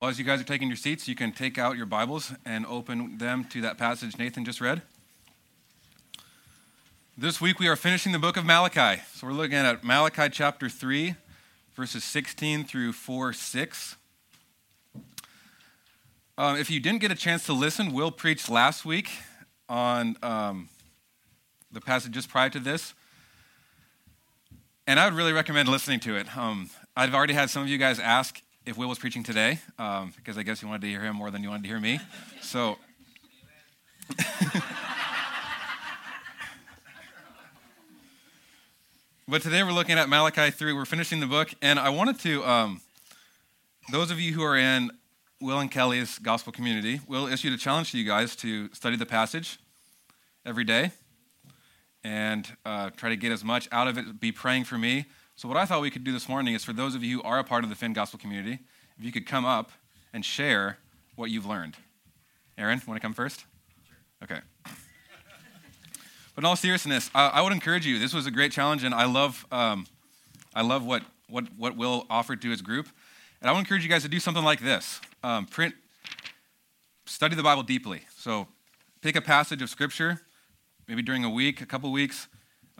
Well, as you guys are taking your seats, you can take out your Bibles and open them to that passage Nathan just read. This week we are finishing the book of Malachi. So we're looking at Malachi chapter 3, verses 16 through 4 6. Um, if you didn't get a chance to listen, Will preached last week on um, the passage just prior to this. And I would really recommend listening to it. Um, I've already had some of you guys ask if Will was preaching today, um, because I guess you wanted to hear him more than you wanted to hear me. So. but today we're looking at Malachi 3. We're finishing the book, and I wanted to, um, those of you who are in Will and Kelly's gospel community, Will issued a challenge to you guys to study the passage every day and uh, try to get as much out of it, be praying for me. So, what I thought we could do this morning is for those of you who are a part of the Finn Gospel community, if you could come up and share what you've learned. Aaron, want to come first? Sure. Okay. But in all seriousness, I, I, would encourage you. This was a great challenge, and I love, um, I love what, what, what Will offered to his group. And I would encourage you guys to do something like this: um, print, study the Bible deeply. So, pick a passage of Scripture, maybe during a week, a couple weeks,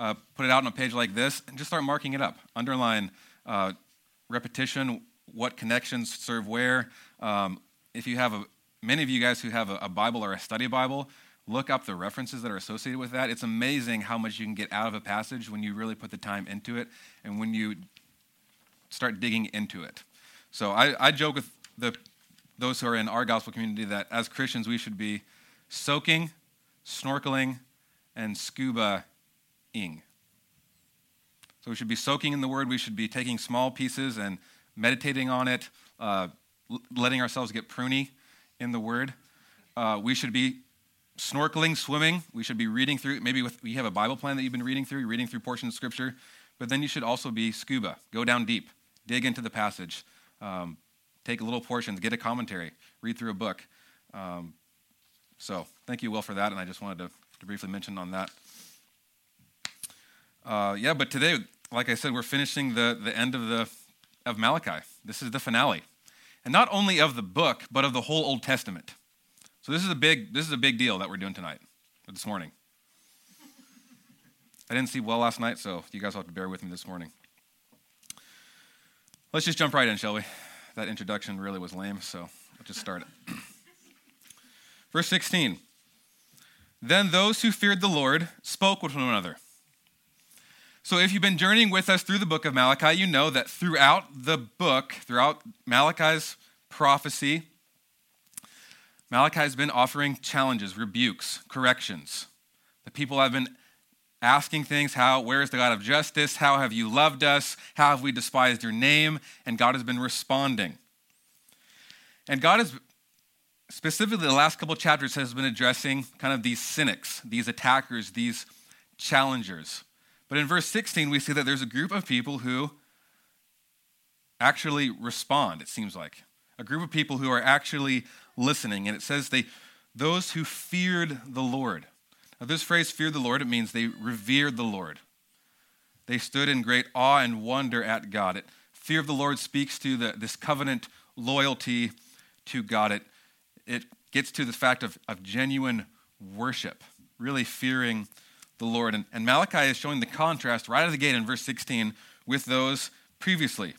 uh, put it out on a page like this, and just start marking it up. Underline uh, repetition, what connections serve where. Um, if you have a, many of you guys who have a, a Bible or a study Bible, look up the references that are associated with that. It's amazing how much you can get out of a passage when you really put the time into it and when you start digging into it. So I, I joke with the, those who are in our gospel community that as Christians we should be soaking, snorkeling, and scuba ing. So we should be soaking in the word. We should be taking small pieces and meditating on it, uh, letting ourselves get pruny in the word. Uh, we should be snorkeling, swimming. We should be reading through, maybe with, you have a Bible plan that you've been reading through, reading through portions of Scripture, but then you should also be scuba. Go down deep, dig into the passage, um, take little portions, get a commentary, read through a book. Um, so thank you, Will, for that, and I just wanted to, to briefly mention on that. Uh, yeah, but today, like I said, we're finishing the, the end of, the, of Malachi. This is the finale. And not only of the book, but of the whole Old Testament. So this is a big, this is a big deal that we're doing tonight, this morning. I didn't see well last night, so you guys have to bear with me this morning. Let's just jump right in, shall we? That introduction really was lame, so let's just start it. Verse 16 Then those who feared the Lord spoke with one another. So, if you've been journeying with us through the book of Malachi, you know that throughout the book, throughout Malachi's prophecy, Malachi has been offering challenges, rebukes, corrections. The people have been asking things how, where is the God of justice? How have you loved us? How have we despised your name? And God has been responding. And God has, specifically the last couple chapters, has been addressing kind of these cynics, these attackers, these challengers. But in verse 16, we see that there's a group of people who actually respond, it seems like. A group of people who are actually listening. And it says they, those who feared the Lord. Now, this phrase, feared the Lord, it means they revered the Lord. They stood in great awe and wonder at God. It, fear of the Lord speaks to the, this covenant loyalty to God. It, it gets to the fact of, of genuine worship, really fearing the Lord. And, and Malachi is showing the contrast right out of the gate in verse 16 with those previously.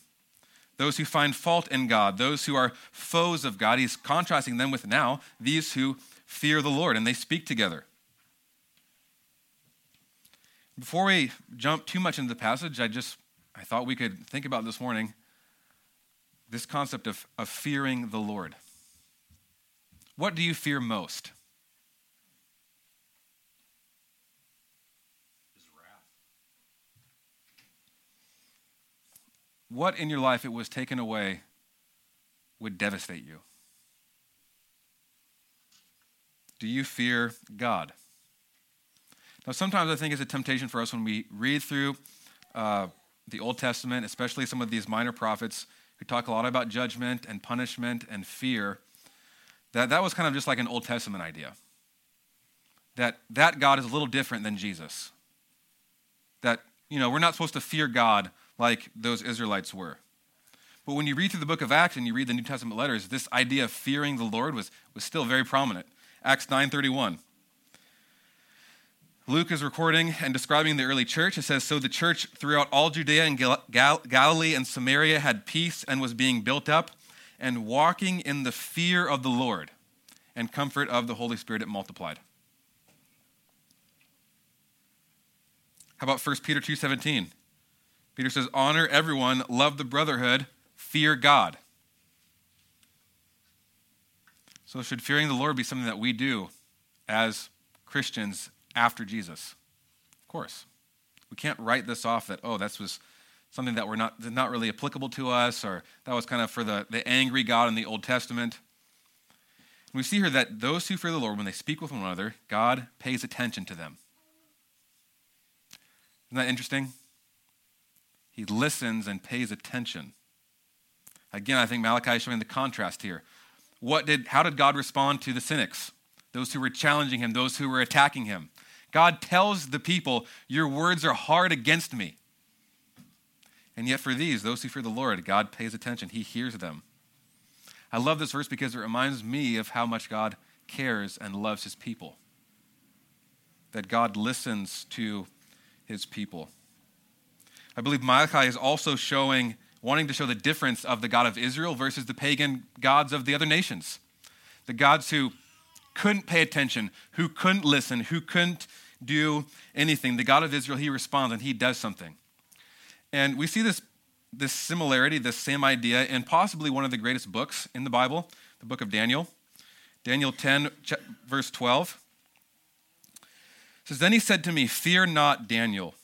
Those who find fault in God, those who are foes of God. He's contrasting them with now these who fear the Lord and they speak together. Before we jump too much into the passage, I just I thought we could think about this morning this concept of, of fearing the Lord. What do you fear most? What in your life it was taken away would devastate you? Do you fear God? Now, sometimes I think it's a temptation for us when we read through uh, the Old Testament, especially some of these minor prophets who talk a lot about judgment and punishment and fear, that that was kind of just like an Old Testament idea. That that God is a little different than Jesus. That, you know, we're not supposed to fear God like those Israelites were. But when you read through the book of Acts and you read the New Testament letters, this idea of fearing the Lord was, was still very prominent. Acts 9:31. Luke is recording and describing the early church. It says, So the church throughout all Judea and Gal- Gal- Galilee and Samaria had peace and was being built up and walking in the fear of the Lord and comfort of the Holy Spirit, it multiplied. How about 1 Peter 2:17? Peter says, "Honor everyone, love the brotherhood, fear God." So should fearing the Lord be something that we do as Christians after Jesus? Of course. We can't write this off that, oh, this was something that we're not, not really applicable to us, or that was kind of for the, the angry God in the Old Testament. We see here that those who fear the Lord, when they speak with one another, God pays attention to them. Isn't that interesting? He listens and pays attention. Again, I think Malachi is showing the contrast here. What did, how did God respond to the cynics, those who were challenging him, those who were attacking him? God tells the people, Your words are hard against me. And yet, for these, those who fear the Lord, God pays attention. He hears them. I love this verse because it reminds me of how much God cares and loves his people. That God listens to his people. I believe Malachi is also showing, wanting to show the difference of the God of Israel versus the pagan gods of the other nations. The gods who couldn't pay attention, who couldn't listen, who couldn't do anything. The God of Israel, he responds and he does something. And we see this, this similarity, this same idea, in possibly one of the greatest books in the Bible, the book of Daniel. Daniel 10, verse 12 says, Then he said to me, Fear not, Daniel,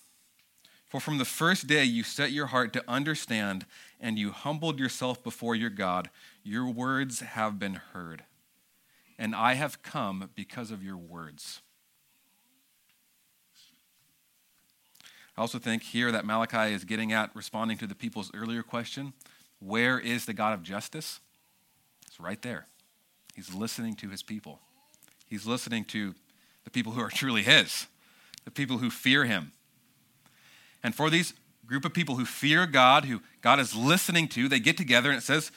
for from the first day you set your heart to understand and you humbled yourself before your God, your words have been heard. And I have come because of your words. I also think here that Malachi is getting at responding to the people's earlier question where is the God of justice? It's right there. He's listening to his people. He's listening to the people who are truly his, the people who fear him. And for these group of people who fear God, who God is listening to, they get together and it says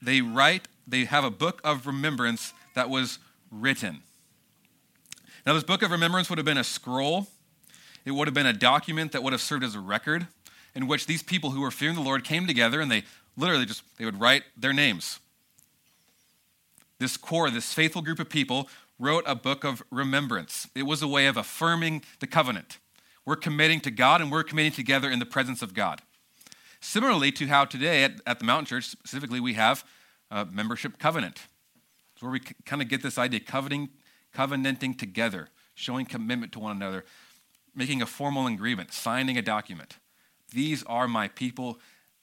they write, they have a book of remembrance that was written. Now, this book of remembrance would have been a scroll it would have been a document that would have served as a record in which these people who were fearing the Lord came together and they literally just they would write their names. This core, this faithful group of people wrote a book of remembrance. It was a way of affirming the covenant. We're committing to God and we're committing together in the presence of God. Similarly to how today at, at the Mountain Church specifically we have a membership covenant. It's where we kind of get this idea covenanting, covenanting together, showing commitment to one another making a formal agreement, signing a document. These are my people.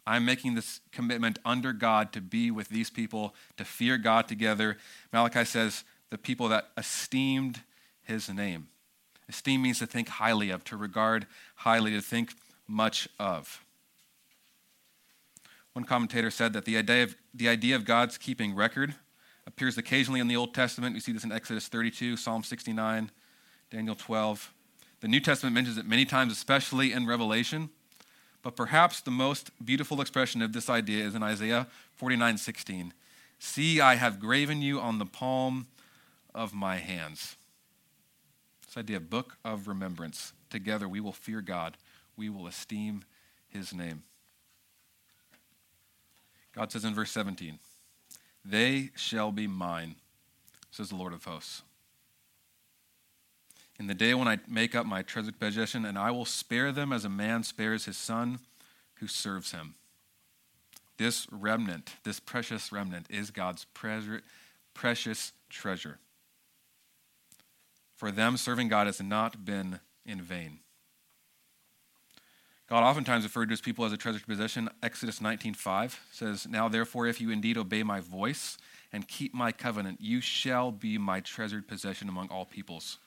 I'm making this commitment under God to be with these people, to fear God together. Malachi says, the people that esteemed his name. Esteem means to think highly of, to regard highly, to think much of. One commentator said that the idea of, the idea of God's keeping record appears occasionally in the Old Testament. We see this in Exodus 32, Psalm 69, Daniel 12. The New Testament mentions it many times, especially in Revelation. But perhaps the most beautiful expression of this idea is in Isaiah 49 16. See, I have graven you on the palm of my hands. This idea book of remembrance. Together we will fear God, we will esteem his name. God says in verse 17, They shall be mine, says the Lord of hosts in the day when I make up my treasured possession, and I will spare them as a man spares his son who serves him. This remnant, this precious remnant, is God's precious treasure. For them, serving God has not been in vain. God oftentimes referred to his people as a treasured possession. Exodus 19:5 says, "Now therefore if you indeed obey my voice and keep my covenant, you shall be my treasured possession among all peoples."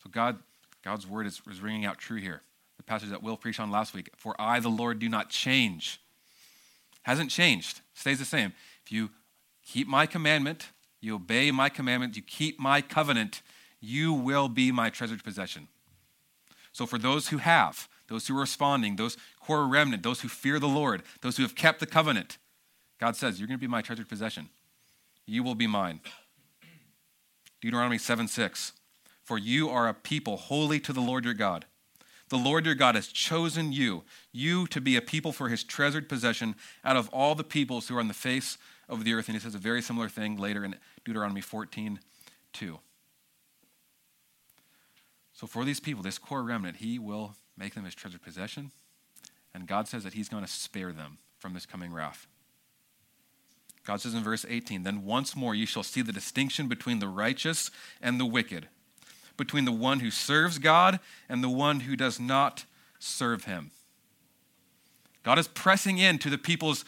So God, God's word is, is ringing out true here. The passage that Will preached on last week. For I, the Lord, do not change. Hasn't changed. Stays the same. If you keep my commandment, you obey my commandment, you keep my covenant, you will be my treasured possession. So for those who have, those who are responding, those core remnant, those who fear the Lord, those who have kept the covenant, God says, You're going to be my treasured possession. You will be mine. Deuteronomy 7 6. For you are a people holy to the Lord your God. The Lord your God has chosen you, you to be a people for his treasured possession out of all the peoples who are on the face of the earth. And he says a very similar thing later in Deuteronomy 14 2. So for these people, this core remnant, he will make them his treasured possession. And God says that he's going to spare them from this coming wrath. God says in verse 18, Then once more you shall see the distinction between the righteous and the wicked, between the one who serves God and the one who does not serve him. God is pressing into the people's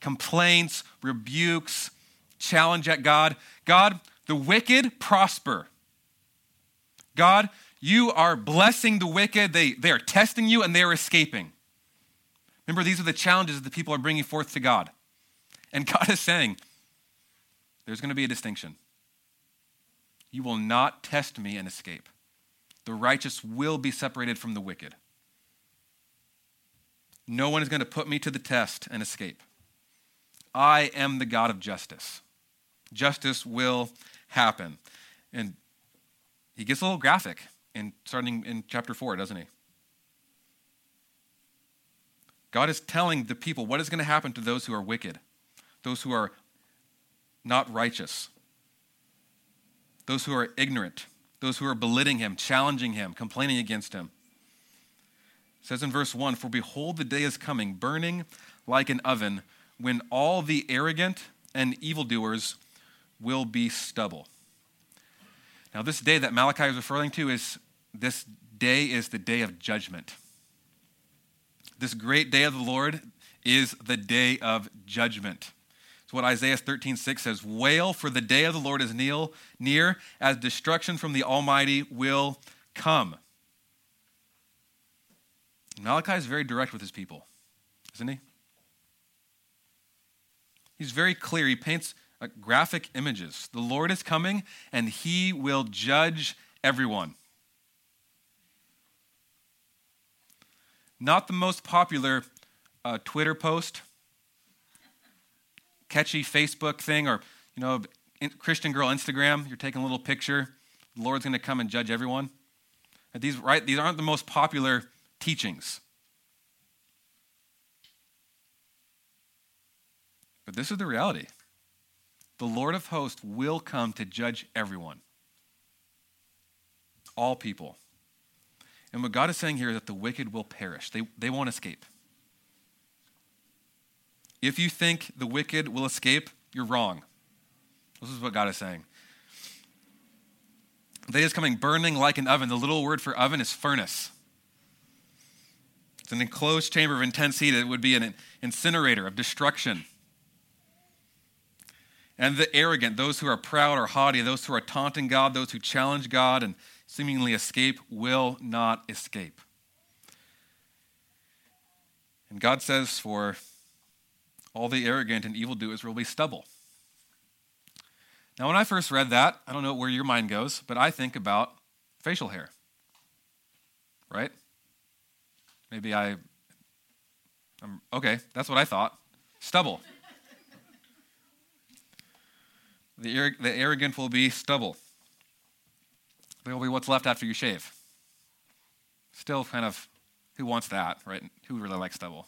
complaints, rebukes, challenge at God. God, the wicked prosper. God, you are blessing the wicked. They, they are testing you and they are escaping. Remember, these are the challenges that the people are bringing forth to God. And God is saying, there's going to be a distinction. You will not test me and escape. The righteous will be separated from the wicked. No one is going to put me to the test and escape. I am the God of justice. Justice will happen. And he gets a little graphic in starting in chapter 4, doesn't he? God is telling the people what is going to happen to those who are wicked those who are not righteous, those who are ignorant, those who are belittling him, challenging him, complaining against him. It says in verse 1 For behold, the day is coming, burning like an oven, when all the arrogant and evildoers will be stubble. Now, this day that Malachi is referring to is this day is the day of judgment. This great day of the Lord is the day of judgment. It's what Isaiah 13, 6 says Wail, for the day of the Lord is near, as destruction from the Almighty will come. Malachi is very direct with his people, isn't he? He's very clear. He paints uh, graphic images. The Lord is coming, and he will judge everyone. Not the most popular uh, Twitter post catchy Facebook thing or, you know, Christian girl Instagram, you're taking a little picture, the Lord's going to come and judge everyone. These, right, these aren't the most popular teachings. But this is the reality. The Lord of hosts will come to judge everyone, all people. And what God is saying here is that the wicked will perish, they, they won't escape. If you think the wicked will escape, you're wrong. This is what God is saying. The day is coming burning like an oven. The little word for oven is furnace. It's an enclosed chamber of intense heat. It would be an incinerator of destruction. And the arrogant, those who are proud or haughty, those who are taunting God, those who challenge God and seemingly escape, will not escape. And God says, for all the arrogant and evildoers will be stubble. Now, when I first read that, I don't know where your mind goes, but I think about facial hair. Right? Maybe I. I'm, okay, that's what I thought. Stubble. The, the arrogant will be stubble. They will be what's left after you shave. Still, kind of, who wants that, right? Who really likes stubble?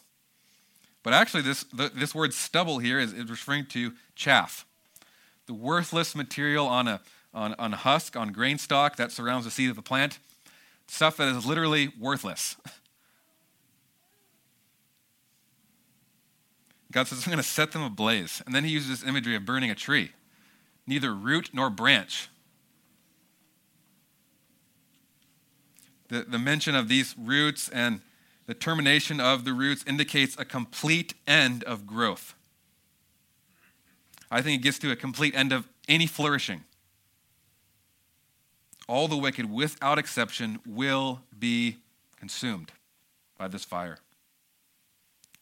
But actually, this, the, this word stubble here is, is referring to chaff, the worthless material on a, on, on husk, on grain stalk that surrounds the seed of the plant, stuff that is literally worthless. God says, I'm going to set them ablaze. And then he uses this imagery of burning a tree, neither root nor branch. The, the mention of these roots and the termination of the roots indicates a complete end of growth. I think it gets to a complete end of any flourishing. All the wicked, without exception, will be consumed by this fire.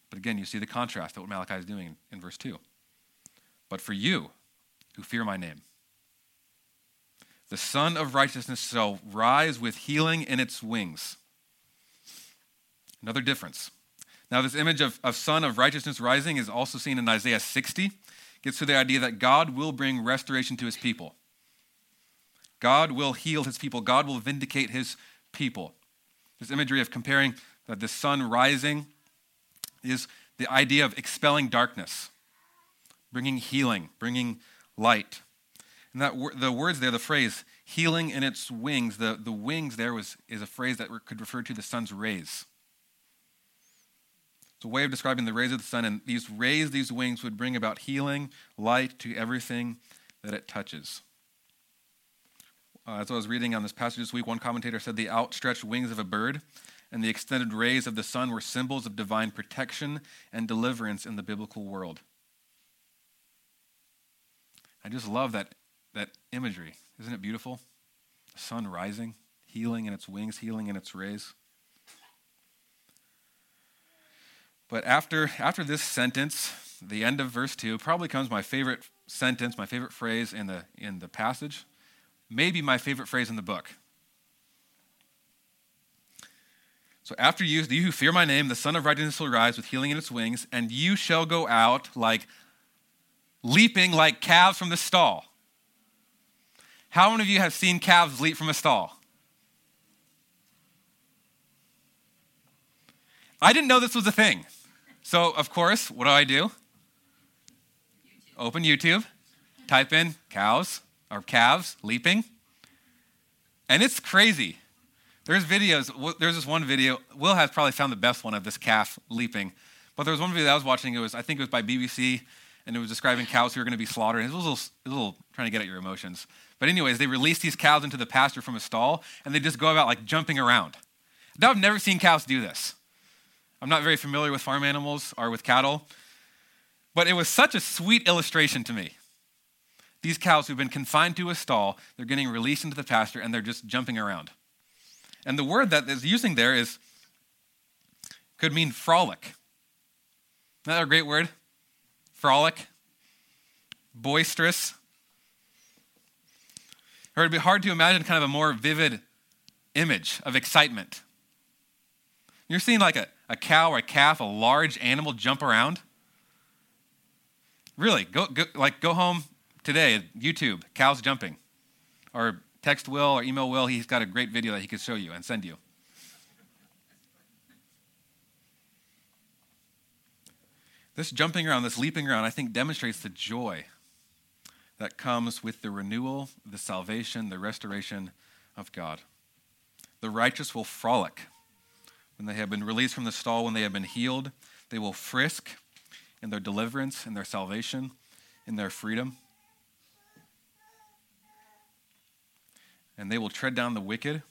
But again, you see the contrast of what Malachi is doing in verse 2. But for you who fear my name, the Sun of Righteousness shall rise with healing in its wings. Another difference. Now, this image of, of sun of righteousness rising is also seen in Isaiah 60. Gets to the idea that God will bring restoration to his people. God will heal his people. God will vindicate his people. This imagery of comparing that the sun rising is the idea of expelling darkness, bringing healing, bringing light. And that the words there, the phrase healing in its wings, the, the wings there was, is a phrase that could refer to the sun's rays. It's a way of describing the rays of the sun, and these rays, these wings, would bring about healing, light to everything that it touches. Uh, as I was reading on this passage this week, one commentator said the outstretched wings of a bird and the extended rays of the sun were symbols of divine protection and deliverance in the biblical world. I just love that, that imagery. Isn't it beautiful? The sun rising, healing in its wings, healing in its rays. But after, after this sentence, the end of verse 2, probably comes my favorite sentence, my favorite phrase in the, in the passage, maybe my favorite phrase in the book. So after you, you who fear my name, the Sun of Righteousness will rise with healing in its wings, and you shall go out like leaping like calves from the stall. How many of you have seen calves leap from a stall? I didn't know this was a thing. So, of course, what do I do? YouTube. Open YouTube, type in cows or calves leaping, and it's crazy. There's videos, there's this one video, Will has probably found the best one of this calf leaping. But there was one video that I was watching, it was, I think it was by BBC, and it was describing cows who are going to be slaughtered. It was a little, a little trying to get at your emotions. But, anyways, they release these cows into the pasture from a stall, and they just go about like jumping around. Now, I've never seen cows do this. I'm not very familiar with farm animals or with cattle, but it was such a sweet illustration to me. These cows who've been confined to a stall, they're getting released into the pasture, and they're just jumping around. And the word that is using there is could mean frolic. Isn't that a great word? Frolic, boisterous. Or it'd be hard to imagine kind of a more vivid image of excitement. You're seeing like a, a cow or a calf, a large animal jump around. Really, go, go like go home today, YouTube, cows jumping. Or text Will or email Will. He's got a great video that he could show you and send you. This jumping around, this leaping around, I think demonstrates the joy that comes with the renewal, the salvation, the restoration of God. The righteous will frolic when they have been released from the stall, when they have been healed. They will frisk in their deliverance, in their salvation, in their freedom. and they will tread down the wicked,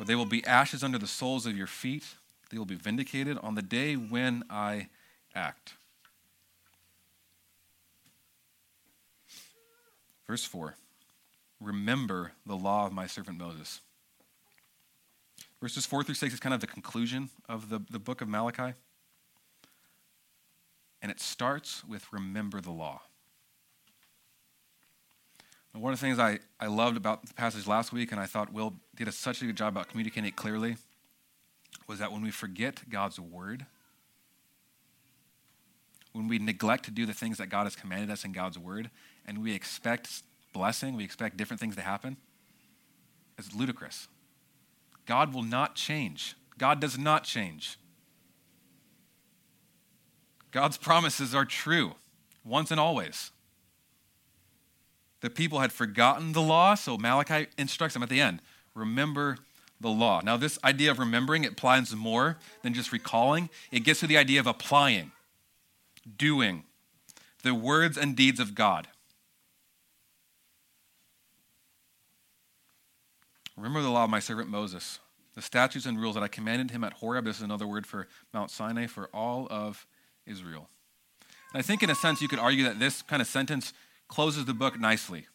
or they will be ashes under the soles of your feet. They will be vindicated on the day when I act. Verse 4 Remember the law of my servant Moses. Verses 4 through 6 is kind of the conclusion of the, the book of Malachi. And it starts with remember the law. One of the things I, I loved about the passage last week, and I thought Will did a, such a good job about communicating it clearly, was that when we forget God's word, when we neglect to do the things that God has commanded us in God's word, and we expect blessing, we expect different things to happen, it's ludicrous. God will not change. God does not change. God's promises are true once and always. The people had forgotten the law, so Malachi instructs them at the end remember the law. Now, this idea of remembering, it applies more than just recalling. It gets to the idea of applying, doing the words and deeds of God. Remember the law of my servant Moses, the statutes and rules that I commanded him at Horeb. This is another word for Mount Sinai for all of Israel. And I think, in a sense, you could argue that this kind of sentence closes the book nicely.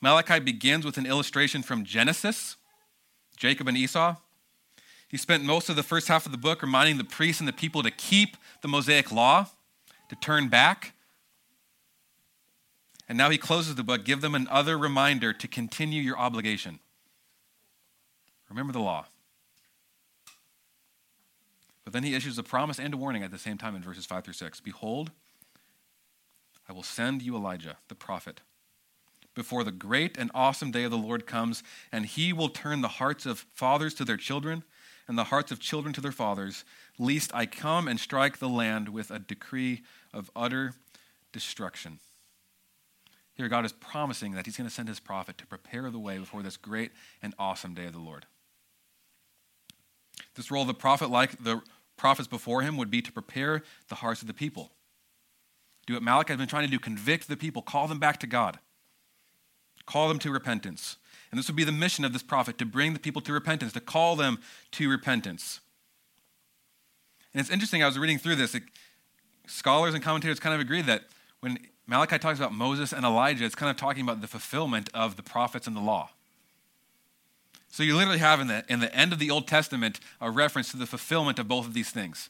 Malachi begins with an illustration from Genesis, Jacob and Esau. He spent most of the first half of the book reminding the priests and the people to keep the Mosaic law, to turn back. And now he closes the book, give them another reminder to continue your obligation. Remember the law. But then he issues a promise and a warning at the same time in verses 5 through 6. Behold, I will send you Elijah, the prophet, before the great and awesome day of the Lord comes, and he will turn the hearts of fathers to their children, and the hearts of children to their fathers, lest I come and strike the land with a decree of utter destruction. Here, God is promising that he's going to send his prophet to prepare the way before this great and awesome day of the Lord. This role of the prophet, like the prophets before him, would be to prepare the hearts of the people. Do what Malachi has been trying to do convict the people, call them back to God, call them to repentance. And this would be the mission of this prophet to bring the people to repentance, to call them to repentance. And it's interesting, I was reading through this. It, scholars and commentators kind of agree that when Malachi talks about Moses and Elijah, it's kind of talking about the fulfillment of the prophets and the law. So you literally have in the, in the end of the Old Testament a reference to the fulfillment of both of these things.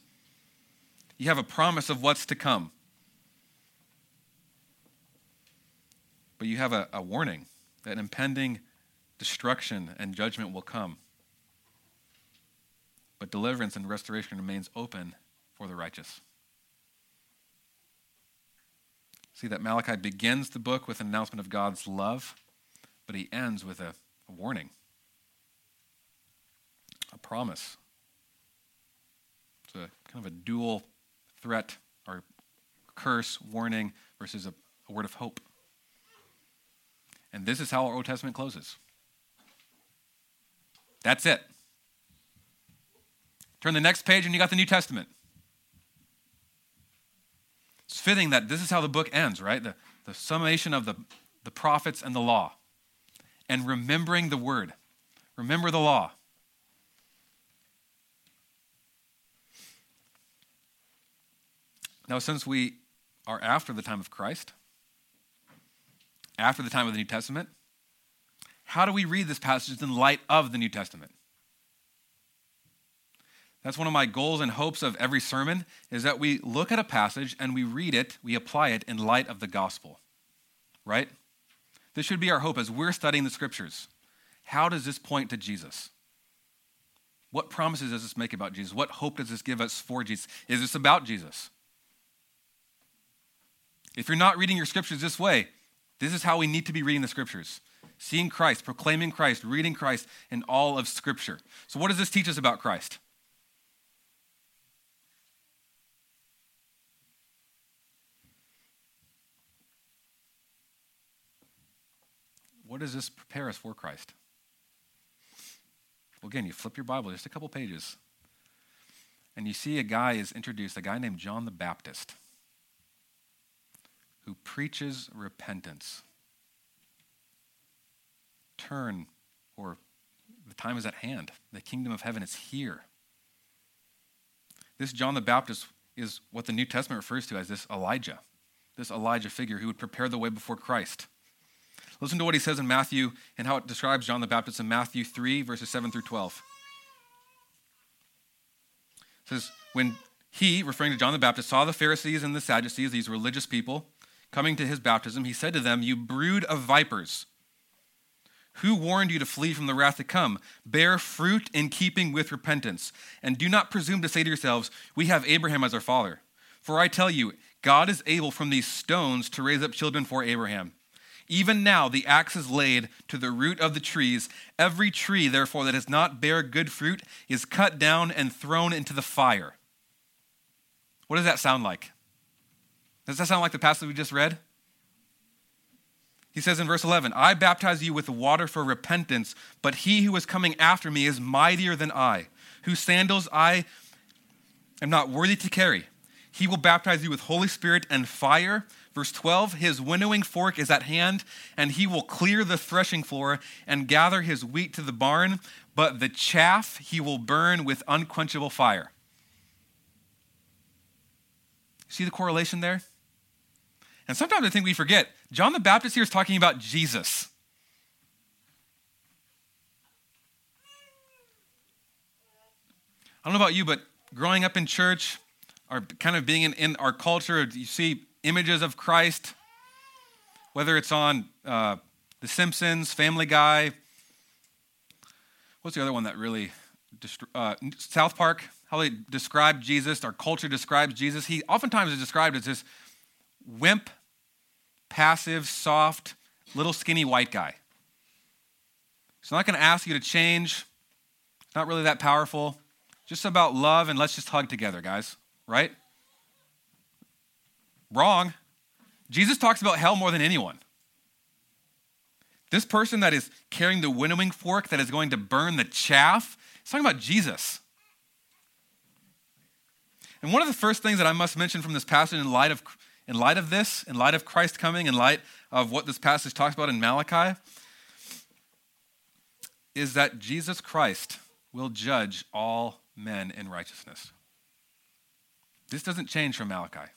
You have a promise of what's to come. But you have a, a warning that impending destruction and judgment will come. But deliverance and restoration remains open for the righteous. See that Malachi begins the book with an announcement of God's love, but he ends with a, a warning a promise. It's a kind of a dual threat or curse, warning, versus a, a word of hope. And this is how our Old Testament closes. That's it. Turn the next page and you got the New Testament. It's fitting that this is how the book ends, right? The, the summation of the, the prophets and the law. And remembering the word. Remember the law. Now, since we are after the time of Christ, after the time of the New Testament, how do we read this passage in light of the New Testament? That's one of my goals and hopes of every sermon is that we look at a passage and we read it, we apply it in light of the gospel. Right? This should be our hope as we're studying the scriptures. How does this point to Jesus? What promises does this make about Jesus? What hope does this give us for Jesus? Is this about Jesus? If you're not reading your scriptures this way, this is how we need to be reading the scriptures seeing Christ, proclaiming Christ, reading Christ in all of scripture. So, what does this teach us about Christ? What does this prepare us for Christ? Well, again, you flip your Bible just a couple pages, and you see a guy is introduced, a guy named John the Baptist who preaches repentance. Turn, or the time is at hand. The kingdom of heaven is here. This John the Baptist is what the New Testament refers to as this Elijah, this Elijah figure who would prepare the way before Christ. Listen to what he says in Matthew and how it describes John the Baptist in Matthew 3, verses 7 through 12. It says, When he, referring to John the Baptist, saw the Pharisees and the Sadducees, these religious people, coming to his baptism, he said to them, You brood of vipers, who warned you to flee from the wrath to come? Bear fruit in keeping with repentance, and do not presume to say to yourselves, We have Abraham as our father. For I tell you, God is able from these stones to raise up children for Abraham. Even now the axe is laid to the root of the trees. Every tree, therefore, that does not bear good fruit is cut down and thrown into the fire. What does that sound like? Does that sound like the passage we just read? He says in verse 11, I baptize you with water for repentance, but he who is coming after me is mightier than I, whose sandals I am not worthy to carry. He will baptize you with Holy Spirit and fire. Verse 12, his winnowing fork is at hand, and he will clear the threshing floor and gather his wheat to the barn, but the chaff he will burn with unquenchable fire. See the correlation there? And sometimes I think we forget John the Baptist here is talking about Jesus. I don't know about you, but growing up in church, or kind of being in, in our culture, you see images of Christ, whether it's on uh, The Simpsons, Family Guy. What's the other one that really, uh, South Park? how they describe Jesus, our culture describes Jesus, he oftentimes is described as this wimp, passive, soft, little skinny white guy. He's not going to ask you to change. It's Not really that powerful. Just about love and let's just hug together, guys, right? Wrong. Jesus talks about hell more than anyone. This person that is carrying the winnowing fork that is going to burn the chaff, he's talking about Jesus. And one of the first things that I must mention from this passage in light of, in light of this, in light of Christ coming, in light of what this passage talks about in Malachi, is that Jesus Christ will judge all men in righteousness. This doesn't change from Malachi.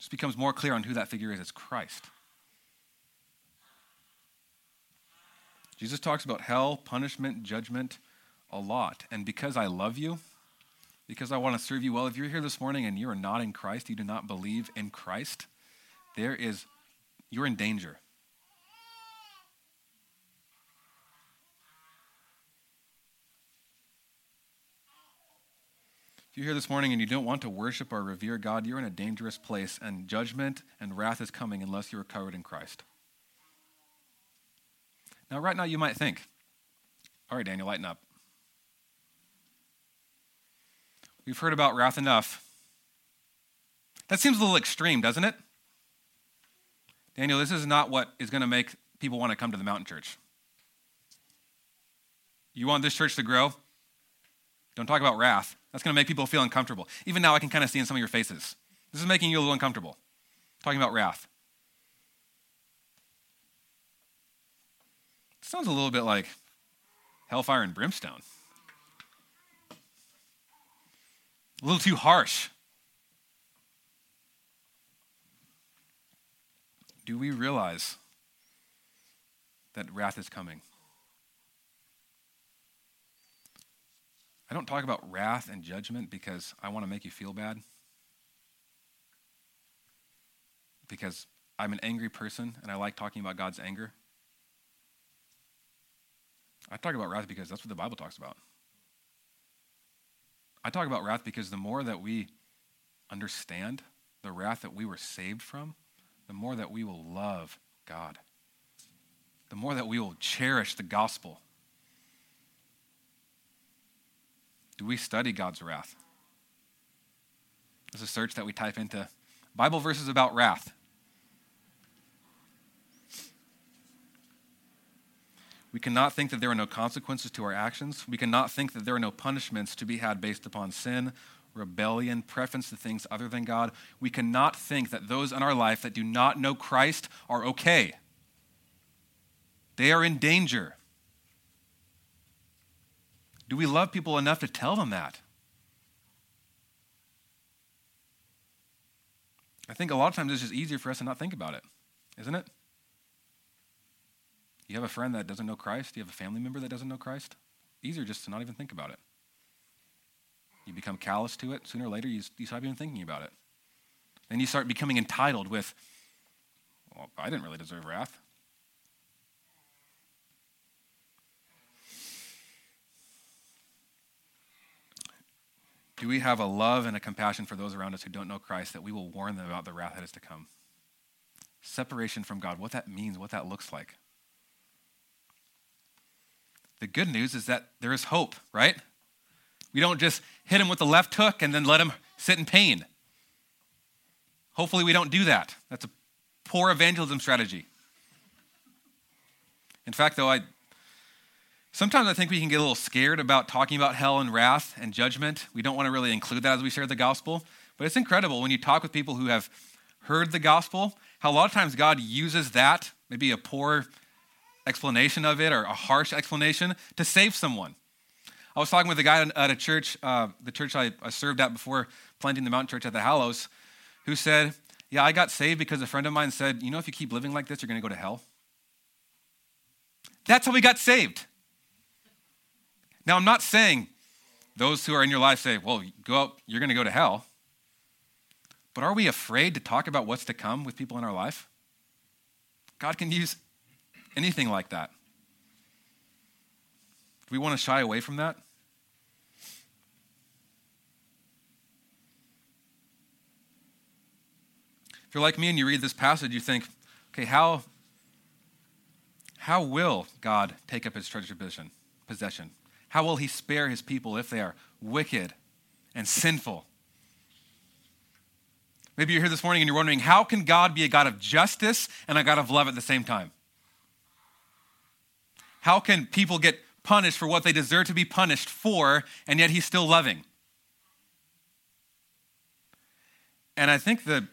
It just becomes more clear on who that figure is. It's Christ. Jesus talks about hell, punishment, judgment a lot. And because I love you, because I want to serve you well, if you're here this morning and you are not in Christ, you do not believe in Christ, there is, you're in danger. If you're here this morning and you don't want to worship or revere God, you're in a dangerous place, and judgment and wrath is coming unless you're covered in Christ. Now, right now, you might think, all right, Daniel, lighten up. We've heard about wrath enough. That seems a little extreme, doesn't it? Daniel, this is not what is going to make people want to come to the mountain church. You want this church to grow? Don't talk about wrath. That's going to make people feel uncomfortable. Even now, I can kind of see in some of your faces. This is making you a little uncomfortable. Talking about wrath. Sounds a little bit like hellfire and brimstone. A little too harsh. Do we realize that wrath is coming? I don't talk about wrath and judgment because I want to make you feel bad. Because I'm an angry person and I like talking about God's anger. I talk about wrath because that's what the Bible talks about. I talk about wrath because the more that we understand the wrath that we were saved from, the more that we will love God, the more that we will cherish the gospel Do we study God's wrath? There's a search that we type into Bible verses about wrath. We cannot think that there are no consequences to our actions. We cannot think that there are no punishments to be had based upon sin, rebellion, preference to things other than God. We cannot think that those in our life that do not know Christ are okay. They are in danger. Do we love people enough to tell them that? I think a lot of times it's just easier for us to not think about it, isn't it? You have a friend that doesn't know Christ, you have a family member that doesn't know Christ. Easier just to not even think about it. You become callous to it. Sooner or later, you, you stop even thinking about it. Then you start becoming entitled with, well, I didn't really deserve wrath. Do we have a love and a compassion for those around us who don't know Christ that we will warn them about the wrath that is to come? Separation from God, what that means, what that looks like. The good news is that there is hope, right? We don't just hit him with the left hook and then let him sit in pain. Hopefully, we don't do that. That's a poor evangelism strategy. In fact, though, I Sometimes I think we can get a little scared about talking about hell and wrath and judgment. We don't want to really include that as we share the gospel. But it's incredible when you talk with people who have heard the gospel, how a lot of times God uses that, maybe a poor explanation of it or a harsh explanation, to save someone. I was talking with a guy at a church, uh, the church I, I served at before planting the mountain church at the Hallows, who said, Yeah, I got saved because a friend of mine said, You know, if you keep living like this, you're going to go to hell. That's how we got saved. Now, I'm not saying those who are in your life say, well, go up, you're going to go to hell. But are we afraid to talk about what's to come with people in our life? God can use anything like that. Do we want to shy away from that? If you're like me and you read this passage, you think, okay, how, how will God take up his treasure possession? How will he spare his people if they are wicked and sinful? Maybe you're here this morning and you're wondering, how can God be a God of justice and a God of love at the same time? How can people get punished for what they deserve to be punished for, and yet he's still loving? And I think that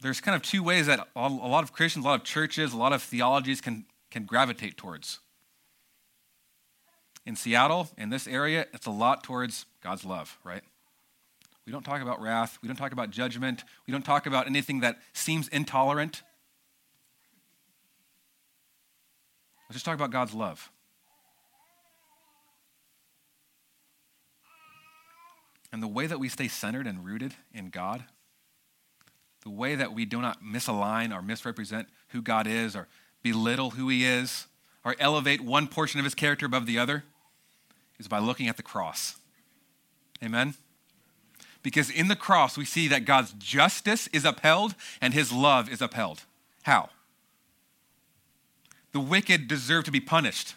there's kind of two ways that a lot of Christians, a lot of churches, a lot of theologies can, can gravitate towards. In Seattle, in this area, it's a lot towards God's love, right? We don't talk about wrath. We don't talk about judgment. We don't talk about anything that seems intolerant. Let's just talk about God's love. And the way that we stay centered and rooted in God, the way that we do not misalign or misrepresent who God is or belittle who He is or elevate one portion of His character above the other, is by looking at the cross. Amen? Because in the cross, we see that God's justice is upheld and His love is upheld. How? The wicked deserve to be punished,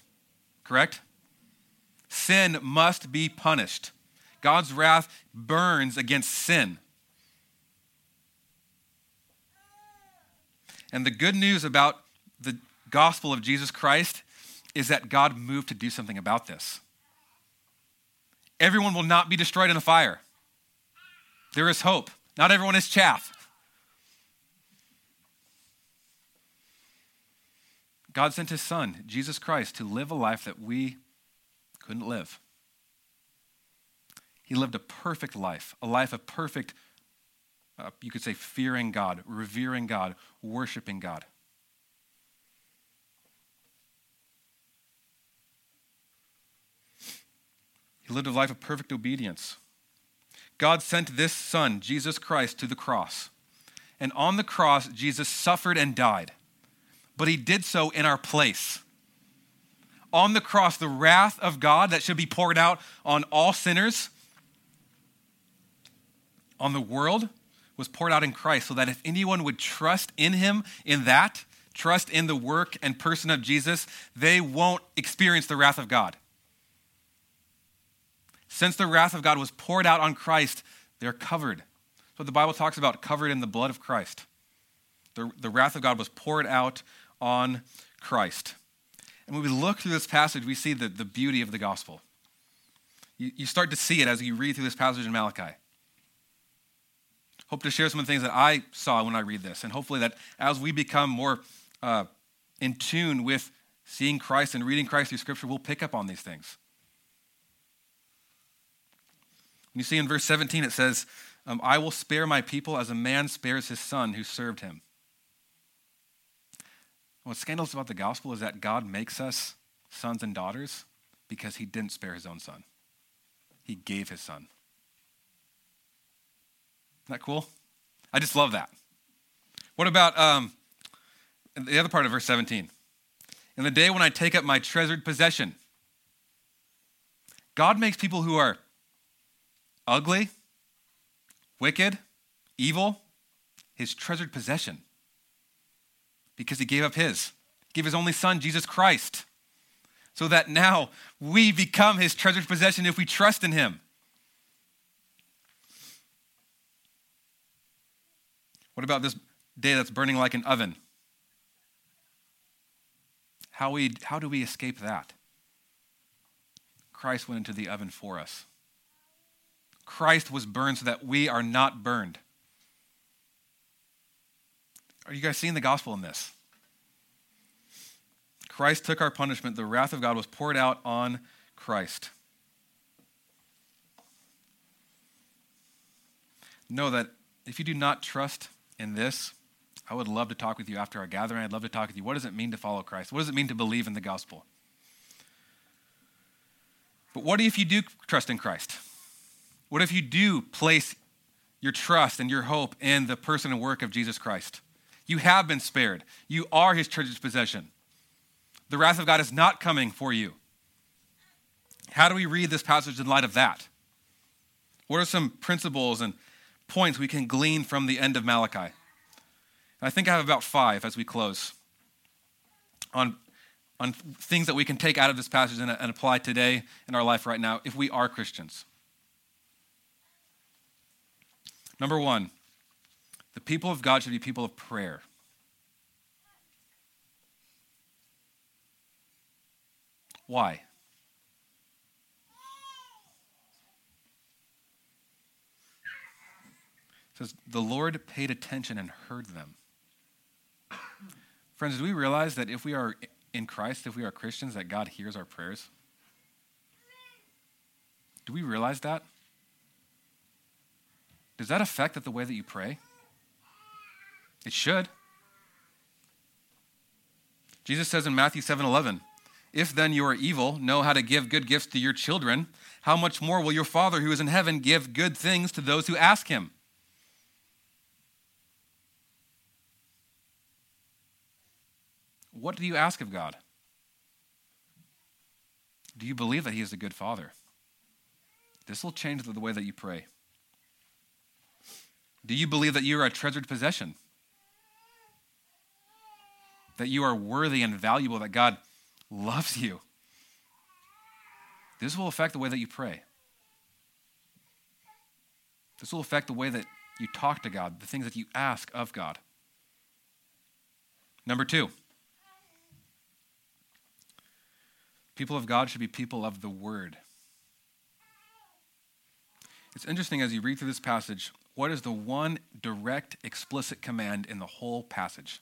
correct? Sin must be punished. God's wrath burns against sin. And the good news about the gospel of Jesus Christ is that God moved to do something about this. Everyone will not be destroyed in the fire. There is hope. Not everyone is chaff. God sent his son, Jesus Christ, to live a life that we couldn't live. He lived a perfect life, a life of perfect, uh, you could say, fearing God, revering God, worshiping God. He lived a life of perfect obedience. God sent this Son, Jesus Christ, to the cross. And on the cross, Jesus suffered and died but he did so in our place. On the cross, the wrath of God that should be poured out on all sinners, on the world, was poured out in Christ, so that if anyone would trust in him in that, trust in the work and person of Jesus, they won't experience the wrath of God. Since the wrath of God was poured out on Christ, they're covered. What the Bible talks about, covered in the blood of Christ. The, the wrath of God was poured out on Christ. And when we look through this passage, we see the, the beauty of the gospel. You, you start to see it as you read through this passage in Malachi. Hope to share some of the things that I saw when I read this, and hopefully that as we become more uh, in tune with seeing Christ and reading Christ through Scripture, we'll pick up on these things. You see in verse 17, it says, um, I will spare my people as a man spares his son who served him. What's scandalous about the gospel is that God makes us sons and daughters because he didn't spare his own son. He gave his son. Isn't that cool? I just love that. What about um, the other part of verse 17? In the day when I take up my treasured possession, God makes people who are ugly, wicked, evil, his treasured possession because he gave up his. He gave his only son, Jesus Christ, so that now we become his treasured possession if we trust in him. What about this day that's burning like an oven? How, we, how do we escape that? Christ went into the oven for us. Christ was burned so that we are not burned. Are you guys seeing the gospel in this? Christ took our punishment. The wrath of God was poured out on Christ. Know that if you do not trust in this, I would love to talk with you after our gathering. I'd love to talk with you. What does it mean to follow Christ? What does it mean to believe in the gospel? But what if you do trust in Christ? What if you do place your trust and your hope in the person and work of Jesus Christ? You have been spared. You are his church's possession. The wrath of God is not coming for you. How do we read this passage in light of that? What are some principles and points we can glean from the end of Malachi? I think I have about five as we close on, on things that we can take out of this passage and, and apply today in our life right now if we are Christians. Number one, the people of God should be people of prayer. Why? It says, The Lord paid attention and heard them. Friends, do we realize that if we are in Christ, if we are Christians, that God hears our prayers? Do we realize that? Does that affect the way that you pray? It should. Jesus says in Matthew 7 11, If then you are evil, know how to give good gifts to your children, how much more will your Father who is in heaven give good things to those who ask him? What do you ask of God? Do you believe that He is a good Father? This will change the way that you pray. Do you believe that you are a treasured possession? That you are worthy and valuable, that God loves you? This will affect the way that you pray. This will affect the way that you talk to God, the things that you ask of God. Number two, People of God should be people of the Word. It's interesting as you read through this passage, what is the one direct, explicit command in the whole passage?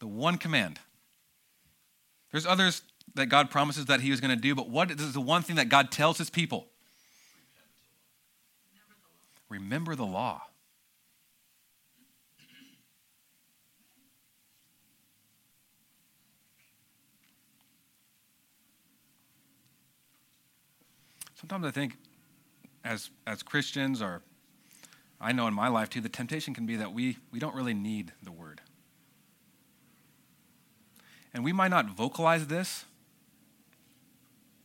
The one command. There's others that God promises that he was going to do, but what is the one thing that God tells his people? Remember the law. Sometimes I think as, as Christians, or I know in my life too, the temptation can be that we, we don't really need the word. And we might not vocalize this,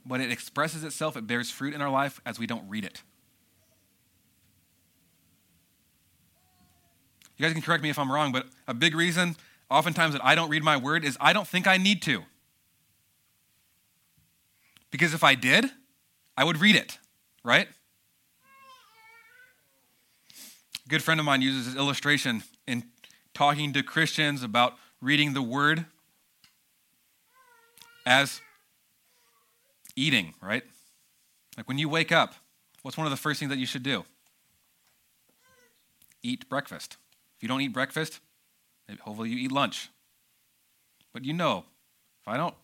but it expresses itself, it bears fruit in our life as we don't read it. You guys can correct me if I'm wrong, but a big reason, oftentimes, that I don't read my word is I don't think I need to. Because if I did, I would read it, right? A good friend of mine uses this illustration in talking to Christians about reading the word as eating, right? Like when you wake up, what's one of the first things that you should do? Eat breakfast. If you don't eat breakfast, hopefully you eat lunch. But you know, if I don't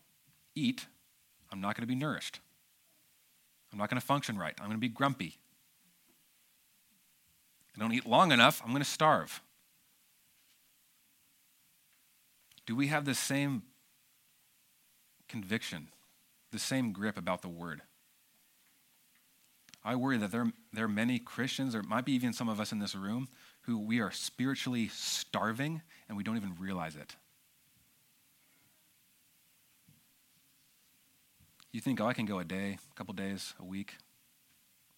eat, I'm not going to be nourished. I'm not going to function right. I'm going to be grumpy. I don't eat long enough, I'm going to starve. Do we have the same conviction the same grip about the word. I worry that there, there are many Christians, or might be even some of us in this room, who we are spiritually starving and we don't even realize it. You think, oh, I can go a day, a couple days, a week,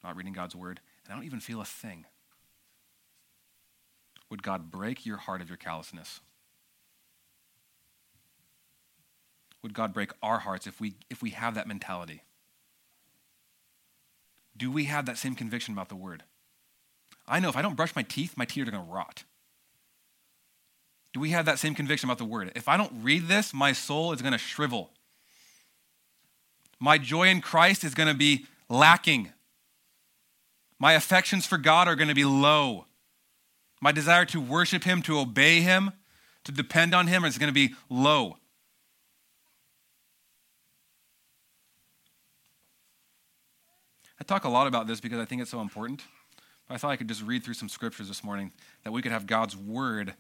not reading God's word, and I don't even feel a thing. Would God break your heart of your callousness? would God break our hearts if we, if we have that mentality? Do we have that same conviction about the word? I know if I don't brush my teeth, my teeth are going to rot. Do we have that same conviction about the word? If I don't read this, my soul is going to shrivel. My joy in Christ is going to be lacking. My affections for God are going to be low. My desire to worship Him, to obey Him, to depend on Him is going to be low. I talk a lot about this because I think it's so important. I thought I could just read through some scriptures this morning that we could have God's word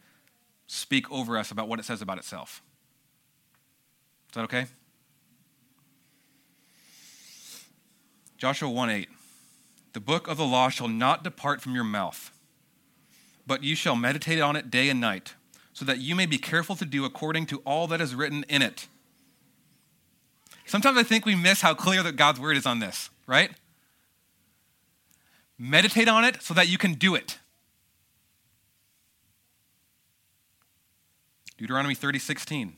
speak over us about what it says about itself. Is that okay? Joshua 1 8. The book of the law shall not depart from your mouth, but you shall meditate on it day and night, so that you may be careful to do according to all that is written in it. Sometimes I think we miss how clear that God's word is on this, right? Meditate on it so that you can do it. Deuteronomy 30, 16.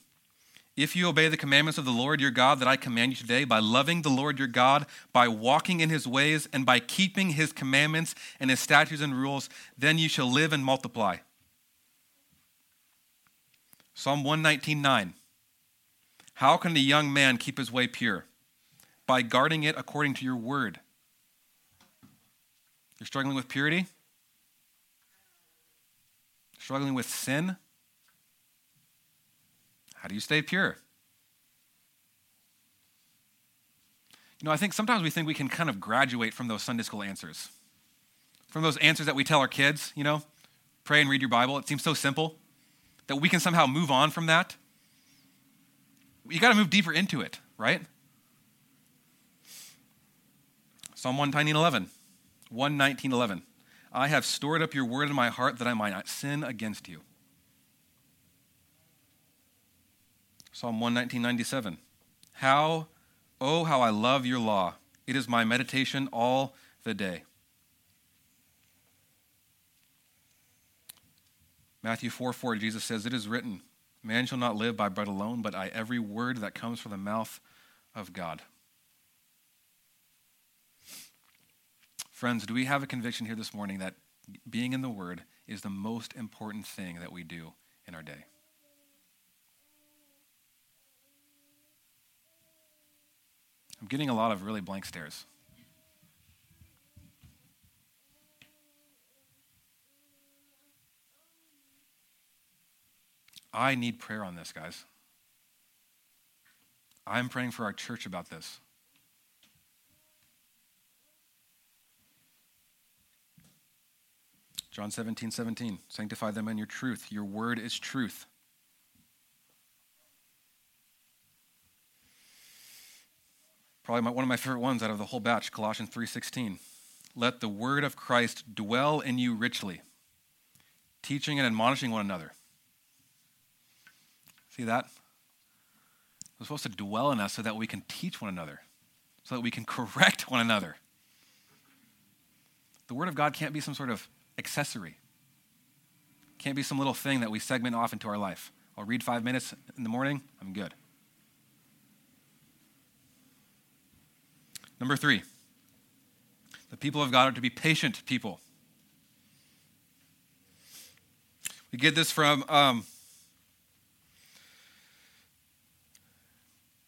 If you obey the commandments of the Lord your God that I command you today, by loving the Lord your God, by walking in his ways, and by keeping his commandments and his statutes and rules, then you shall live and multiply. Psalm 119:9. How can a young man keep his way pure? By guarding it according to your word. You're struggling with purity? Struggling with sin? How do you stay pure? You know, I think sometimes we think we can kind of graduate from those Sunday school answers. From those answers that we tell our kids, you know, pray and read your Bible. It seems so simple that we can somehow move on from that. You got to move deeper into it, right? Psalm 119, 11. 119, 11. I have stored up your word in my heart that I might not sin against you. Psalm 119.97. How, oh, how I love your law. It is my meditation all the day. Matthew 4 4, Jesus says, It is written, Man shall not live by bread alone, but by every word that comes from the mouth of God. Friends, do we have a conviction here this morning that being in the Word is the most important thing that we do in our day? I'm getting a lot of really blank stares. I need prayer on this, guys. I'm praying for our church about this. John 17, 17. Sanctify them in your truth. Your word is truth. Probably my, one of my favorite ones out of the whole batch, Colossians 3:16. Let the word of Christ dwell in you richly, teaching and admonishing one another. See that? It's supposed to dwell in us so that we can teach one another, so that we can correct one another. The word of God can't be some sort of accessory. Can't be some little thing that we segment off into our life. I'll read five minutes in the morning, I'm good. Number three, the people of God are to be patient people. We get this from, um,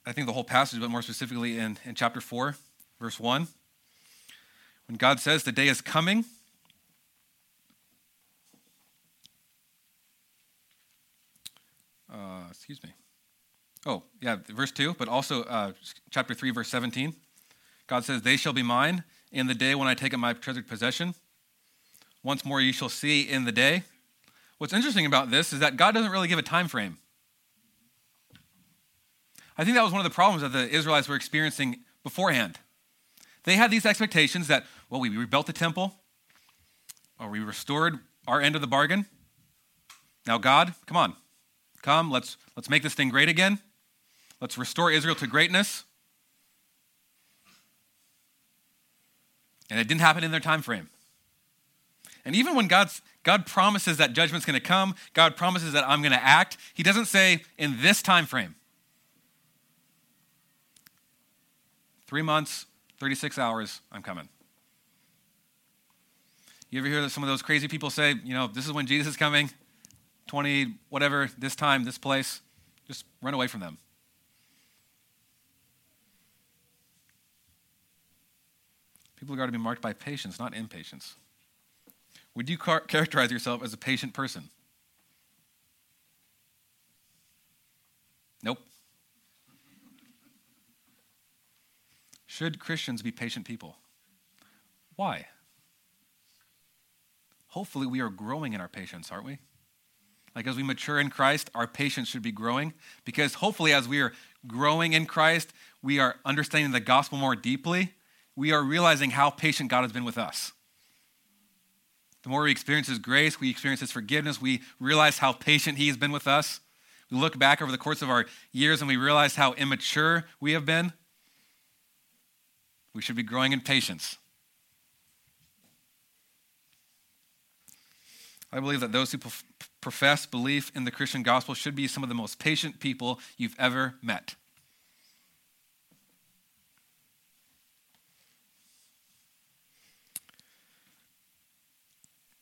I think the whole passage, but more specifically in, in chapter 4, verse 1. When God says, The day is coming. Uh, excuse me. Oh, yeah, verse 2, but also uh, chapter 3, verse 17. God says, They shall be mine in the day when I take up my treasured possession. Once more you shall see in the day. What's interesting about this is that God doesn't really give a time frame. I think that was one of the problems that the Israelites were experiencing beforehand. They had these expectations that, well, we rebuilt the temple, or we restored our end of the bargain. Now, God, come on. Come, let's, let's make this thing great again. Let's restore Israel to greatness. And it didn't happen in their time frame. And even when God's, God promises that judgment's going to come, God promises that I'm going to act, He doesn't say in this time frame. Three months, 36 hours, I'm coming. You ever hear some of those crazy people say, you know, this is when Jesus is coming, 20, whatever, this time, this place? Just run away from them. People got to be marked by patience, not impatience. Would you car- characterize yourself as a patient person? Nope. Should Christians be patient people? Why? Hopefully, we are growing in our patience, aren't we? Like as we mature in Christ, our patience should be growing because hopefully, as we are growing in Christ, we are understanding the gospel more deeply we are realizing how patient God has been with us. The more we experience His grace, we experience His forgiveness, we realize how patient He has been with us. We look back over the course of our years and we realize how immature we have been. We should be growing in patience. I believe that those who profess belief in the Christian gospel should be some of the most patient people you've ever met.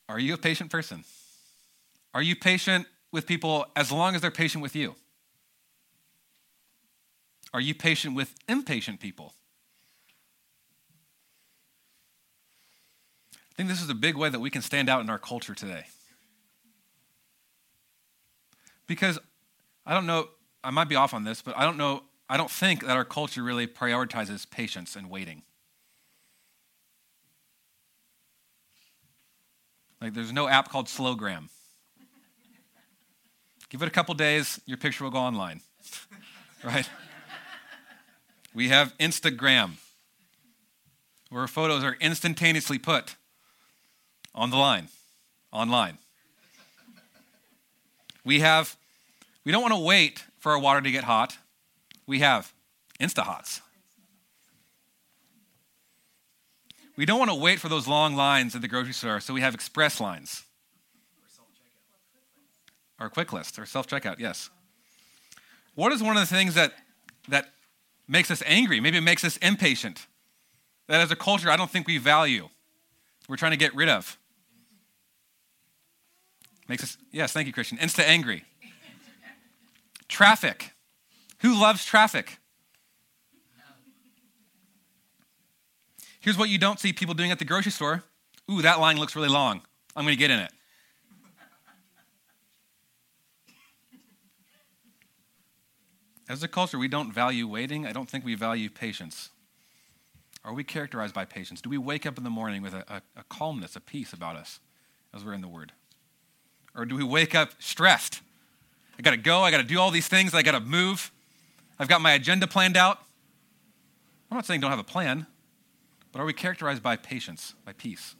Are you a patient person? Are you patient with people as long as they're patient with you? Are you patient with impatient people? I think this is a big way that we can stand out in our culture today. Because I don't know, I might be off on this, but I don't know, I don't think that our culture really prioritizes patience and waiting. Like, there's no app called Slowgram. Give it a couple days, your picture will go online. right? We have Instagram, where photos are instantaneously put on the line, online. We have, we don't want to wait for our water to get hot. We have InstaHots. We don't want to wait for those long lines at the grocery store, so we have express lines. Or quick list, or self checkout, yes. What is one of the things that, that makes us angry? Maybe it makes us impatient. That as a culture, I don't think we value. We're trying to get rid of. Makes us, yes, thank you, Christian. Insta angry. traffic. Who loves traffic? Here's what you don't see people doing at the grocery store. Ooh, that line looks really long. I'm going to get in it. As a culture, we don't value waiting. I don't think we value patience. Are we characterized by patience? Do we wake up in the morning with a, a, a calmness, a peace about us as we're in the Word? Or do we wake up stressed? I got to go. I got to do all these things. I got to move. I've got my agenda planned out. I'm not saying don't have a plan. But are we characterized by patience, by peace?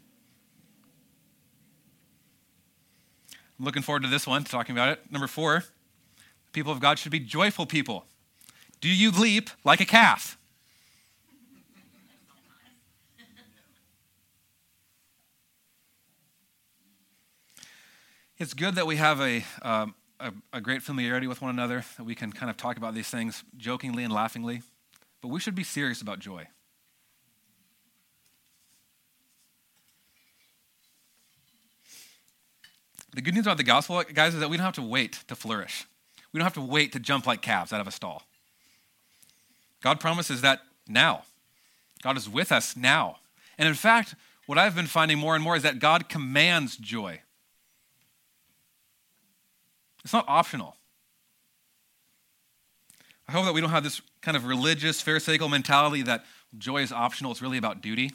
I'm looking forward to this one, talking about it. Number four, people of God should be joyful people. Do you leap like a calf? It's good that we have a, um, a, a great familiarity with one another, that we can kind of talk about these things jokingly and laughingly, but we should be serious about joy. The good news about the gospel, guys, is that we don't have to wait to flourish. We don't have to wait to jump like calves out of a stall. God promises that now. God is with us now. And in fact, what I've been finding more and more is that God commands joy. It's not optional. I hope that we don't have this kind of religious, Pharisaical mentality that joy is optional, it's really about duty.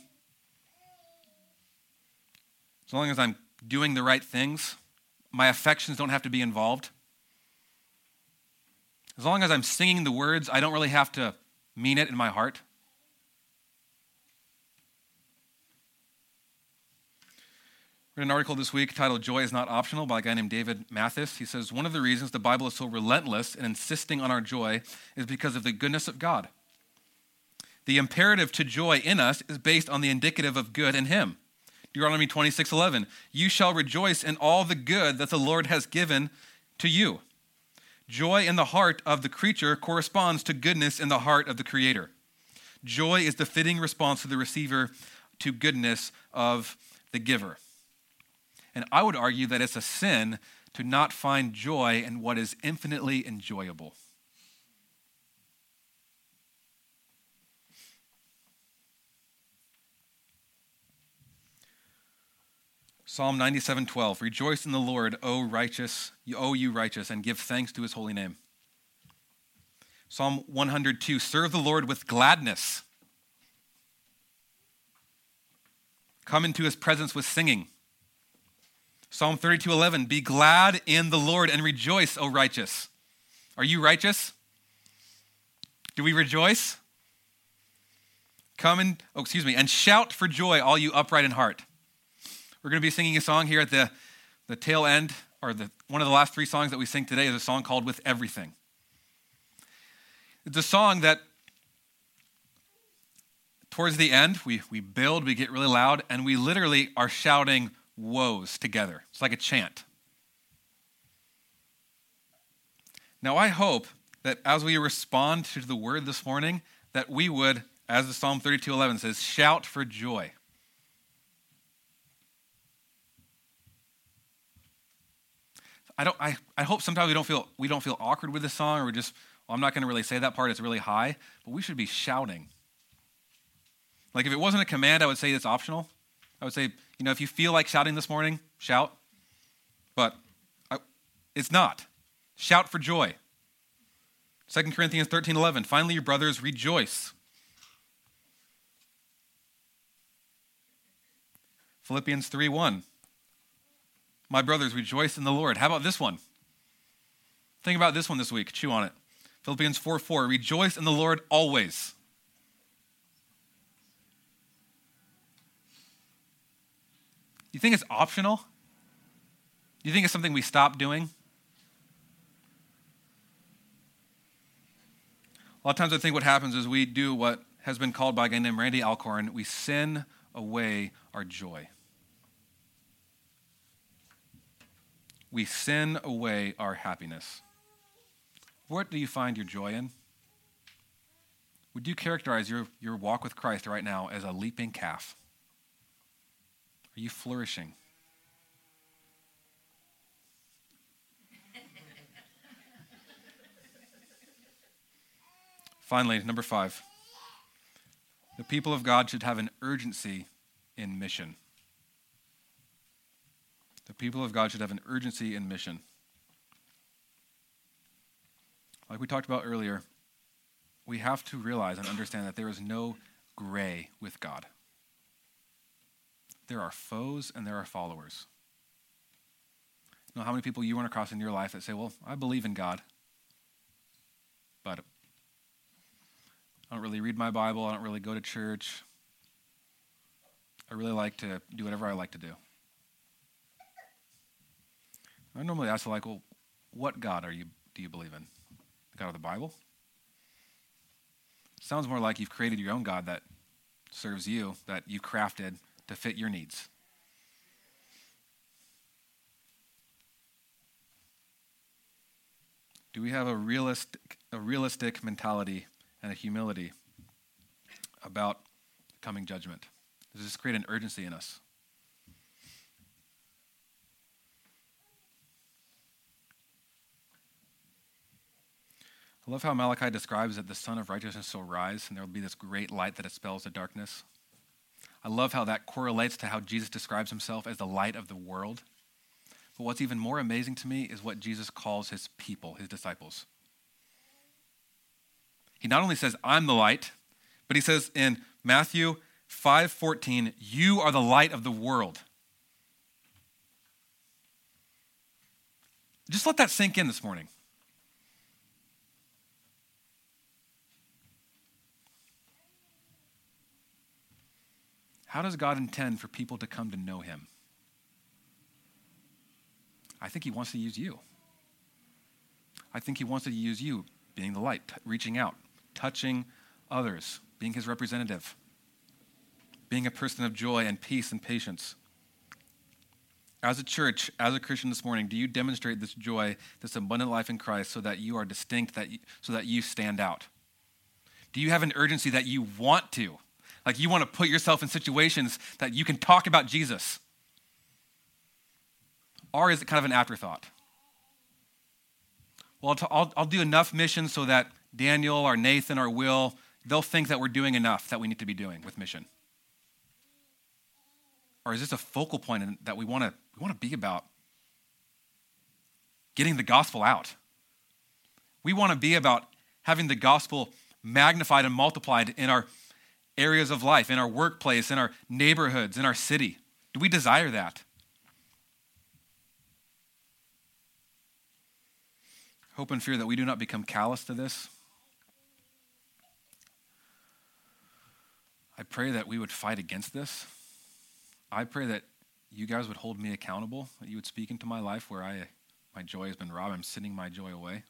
As long as I'm doing the right things, my affections don't have to be involved. As long as I'm singing the words, I don't really have to mean it in my heart. Read an article this week titled Joy is Not Optional by a guy named David Mathis. He says, One of the reasons the Bible is so relentless in insisting on our joy is because of the goodness of God. The imperative to joy in us is based on the indicative of good in Him. Deuteronomy 26 11. You shall rejoice in all the good that the Lord has given to you. Joy in the heart of the creature corresponds to goodness in the heart of the Creator. Joy is the fitting response of the receiver to goodness of the giver. And I would argue that it's a sin to not find joy in what is infinitely enjoyable. Psalm 97:12 Rejoice in the Lord, O righteous, O you righteous, and give thanks to his holy name. Psalm 102 Serve the Lord with gladness. Come into his presence with singing. Psalm 32:11 Be glad in the Lord and rejoice, O righteous. Are you righteous? Do we rejoice? Come and oh excuse me, and shout for joy all you upright in heart. We're going to be singing a song here at the, the tail end, or the, one of the last three songs that we sing today is a song called With Everything. It's a song that, towards the end, we, we build, we get really loud, and we literally are shouting woes together. It's like a chant. Now, I hope that as we respond to the word this morning, that we would, as the Psalm 32:11 says, shout for joy. I don't I, I hope sometimes we don't feel we don't feel awkward with this song or we just well, I'm not going to really say that part, it's really high, but we should be shouting. Like if it wasn't a command, I would say it's optional. I would say, you know, if you feel like shouting this morning, shout. But I, it's not. Shout for joy. 2 Corinthians 13 11. Finally, your brothers, rejoice. Philippians 3 1. My brothers, rejoice in the Lord. How about this one? Think about this one this week. Chew on it. Philippians 4 4. Rejoice in the Lord always. You think it's optional? You think it's something we stop doing? A lot of times I think what happens is we do what has been called by a guy named Randy Alcorn we sin away our joy. We sin away our happiness. What do you find your joy in? Would you characterize your, your walk with Christ right now as a leaping calf? Are you flourishing? Finally, number five, the people of God should have an urgency in mission. The people of God should have an urgency in mission. Like we talked about earlier, we have to realize and understand that there is no gray with God. There are foes and there are followers. You know how many people you run across in your life that say, Well, I believe in God, but I don't really read my Bible. I don't really go to church. I really like to do whatever I like to do. I normally ask, like, well, what God are you, do you believe in? The God of the Bible? Sounds more like you've created your own God that serves you, that you crafted to fit your needs. Do we have a realistic, a realistic mentality and a humility about coming judgment? Does this create an urgency in us? I love how Malachi describes that the Sun of Righteousness will rise and there will be this great light that expels the darkness. I love how that correlates to how Jesus describes himself as the light of the world. But what's even more amazing to me is what Jesus calls his people, his disciples. He not only says, I'm the light, but he says in Matthew 5:14, you are the light of the world. Just let that sink in this morning. How does God intend for people to come to know him? I think he wants to use you. I think he wants to use you being the light, reaching out, touching others, being his representative, being a person of joy and peace and patience. As a church, as a Christian this morning, do you demonstrate this joy, this abundant life in Christ so that you are distinct, that you, so that you stand out? Do you have an urgency that you want to? Like you want to put yourself in situations that you can talk about Jesus? Or is it kind of an afterthought? Well, I'll, I'll do enough missions so that Daniel or Nathan or Will, they'll think that we're doing enough that we need to be doing with mission. Or is this a focal point that we want to we want to be about getting the gospel out? We want to be about having the gospel magnified and multiplied in our areas of life, in our workplace, in our neighborhoods, in our city. Do we desire that? Hope and fear that we do not become callous to this. I pray that we would fight against this. I pray that you guys would hold me accountable, that you would speak into my life where I, my joy has been robbed. I'm sending my joy away.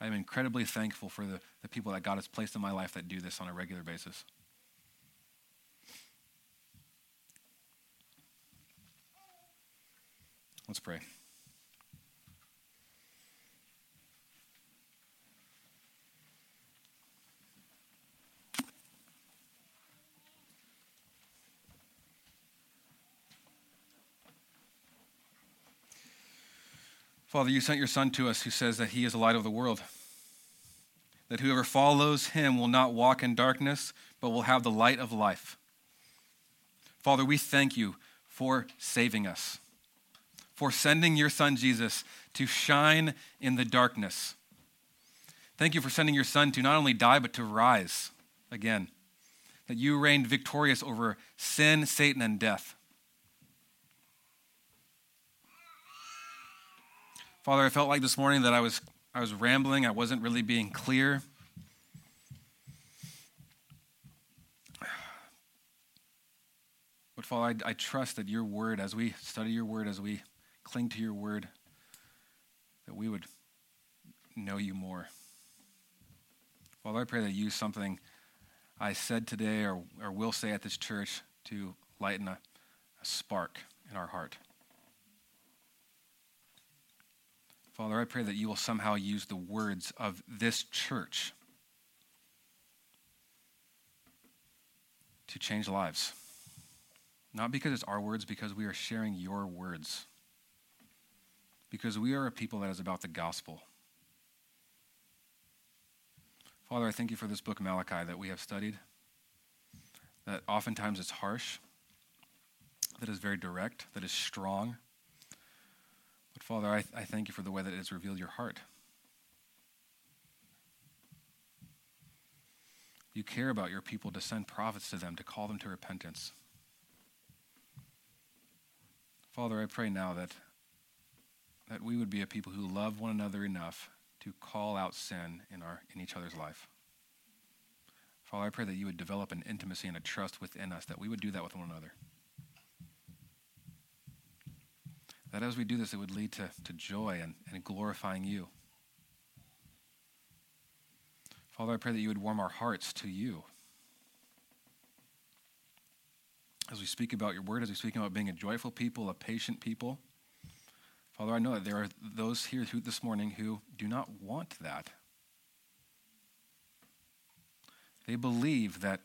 I am incredibly thankful for the, the people that God has placed in my life that do this on a regular basis. Let's pray. Father, you sent your Son to us who says that he is the light of the world. That whoever follows him will not walk in darkness, but will have the light of life. Father, we thank you for saving us, for sending your Son Jesus to shine in the darkness. Thank you for sending your Son to not only die, but to rise again. That you reigned victorious over sin, Satan, and death. Father, I felt like this morning that I was, I was rambling, I wasn't really being clear. But Father, I, I trust that your word, as we study your word, as we cling to your word, that we would know you more. Father, I pray that you use something I said today or, or will say at this church to lighten a, a spark in our heart. Father, I pray that you will somehow use the words of this church to change lives. Not because it's our words, because we are sharing your words. Because we are a people that is about the gospel. Father, I thank you for this book, Malachi, that we have studied. That oftentimes it's harsh, that is very direct, that is strong but Father, I, I thank you for the way that it has revealed your heart. You care about your people to send prophets to them, to call them to repentance. Father, I pray now that, that we would be a people who love one another enough to call out sin in, our, in each other's life. Father, I pray that you would develop an intimacy and a trust within us, that we would do that with one another. that as we do this, it would lead to, to joy and, and glorifying you. Father, I pray that you would warm our hearts to you. As we speak about your word, as we speak about being a joyful people, a patient people, Father, I know that there are those here who, this morning who do not want that. They believe that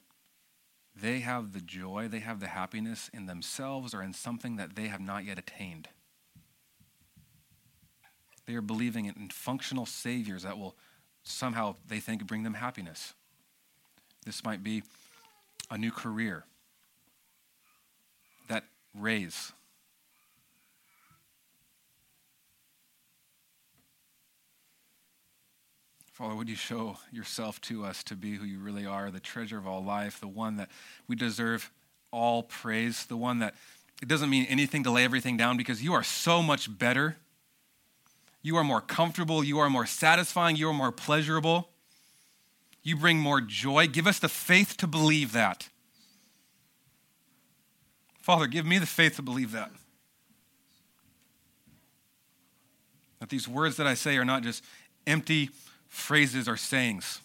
they have the joy, they have the happiness in themselves or in something that they have not yet attained. They are believing in functional saviors that will somehow, they think, bring them happiness. This might be a new career, that raise. Father, would you show yourself to us to be who you really are, the treasure of all life, the one that we deserve all praise, the one that it doesn't mean anything to lay everything down because you are so much better you are more comfortable. You are more satisfying. You are more pleasurable. You bring more joy. Give us the faith to believe that. Father, give me the faith to believe that. That these words that I say are not just empty phrases or sayings.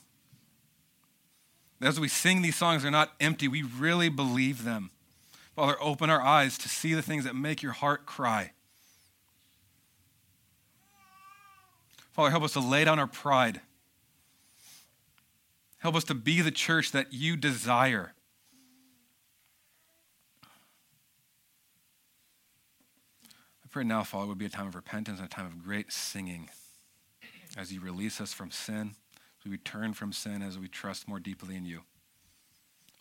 As we sing these songs, they're not empty. We really believe them. Father, open our eyes to see the things that make your heart cry. Father, help us to lay down our pride. Help us to be the church that you desire. I pray now, Father, it would be a time of repentance and a time of great singing as you release us from sin, as we return from sin, as we trust more deeply in you.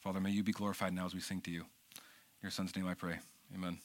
Father, may you be glorified now as we sing to you. In your son's name I pray. Amen.